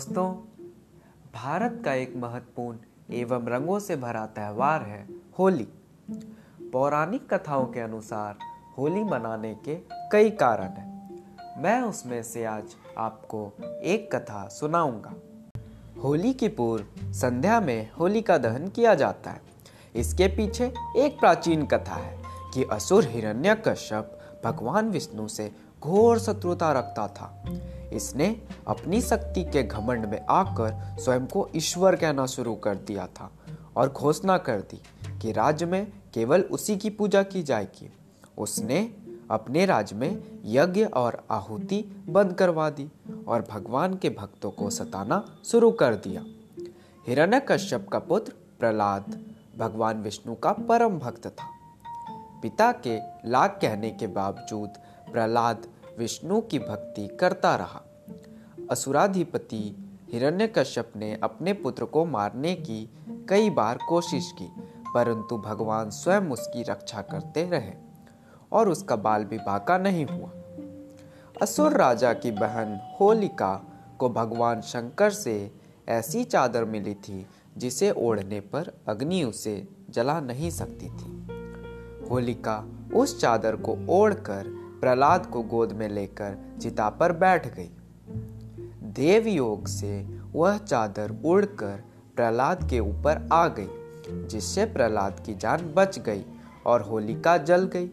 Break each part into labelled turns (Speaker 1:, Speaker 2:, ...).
Speaker 1: दोस्तों भारत का एक महत्वपूर्ण एवं रंगों से भरा त्यौहार है होली। पौराणिक कथाओं के अनुसार होली मनाने के कई कारण हैं। मैं उसमें से आज आपको एक कथा सुनाऊँगा। होली की पूर्व संध्या में होली का दहन किया जाता है। इसके पीछे एक प्राचीन कथा है कि असुर हिरण्यकश्यप भगवान विष्णु से घोर शत्रुता रखता था। इसने अपनी शक्ति के घमंड में आकर स्वयं को ईश्वर कहना शुरू कर दिया था और घोषणा कर दी कि राज्य में केवल उसी की पूजा की जाएगी। उसने अपने राज्य में यज्ञ और आहुति बंद करवा दी और भगवान के भक्तों को सताना शुरू कर दिया। हिरण्यकश्यप का पुत्र प्रहलाद भगवान विष्णु का परम भक्त था। पिता के लाख कहने के बावजूद प्रहलाद विष्णु की भक्ति करता रहा। असुराधिपति हिरण्यकश्यप ने अपने पुत्र को मारने की कई बार कोशिश की, परंतु भगवान स्वयं उसकी रक्षा करते रहे और उसका बाल भी बाका नहीं हुआ। असुर राजा की बहन होलिका को भगवान शंकर से ऐसी चादर मिली थी जिसे ओढ़ने पर अग्नि उसे जला नहीं सकती थी। होलिका उस चादर को ओढ़कर प्रहलाद को गोद में लेकर चिता पर बैठ गई। देव योग से वह चादर उड़कर प्रहलाद के ऊपर आ गई, जिससे प्रहलाद की जान बच गई और होलिका जल गई।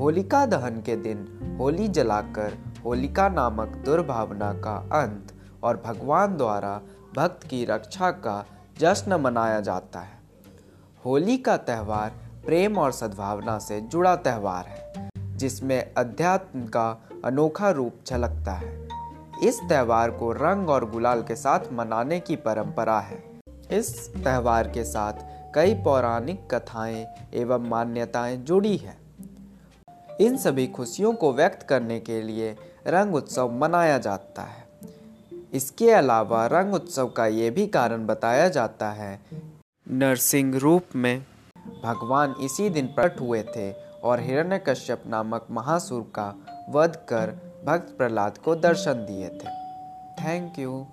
Speaker 1: होलिका दहन के दिन होली जलाकर होलिका नामक दुर्भावना का अंत और भगवान द्वारा भक्त की रक्षा का जश्न मनाया जाता है। होली का त्यौहार प्रेम और सद्भावना से जुड़ा त्यौहार है, जिसमें अध्यात्म का अनोखा रूप झलकता है। इस त्यौहार को रंग और गुलाल के साथ मनाने की परंपरा है। इस त्यौहार के साथ कई पौराणिक कथाएँ एवं मान्यताएँ जुड़ी हैं। इन सभी खुशियों को व्यक्त करने के लिए रंग उत्सव मनाया जाता है। इसके अलावा रंग उत्सव का ये भी कारण बताया जाता है, नरसिंह रूप में भगवान इसी दिन प्रकट हुए थे और हिरण्यकश्यप नामक महासुर का वध कर भक्त प्रहलाद को दर्शन दिए थे। Thank you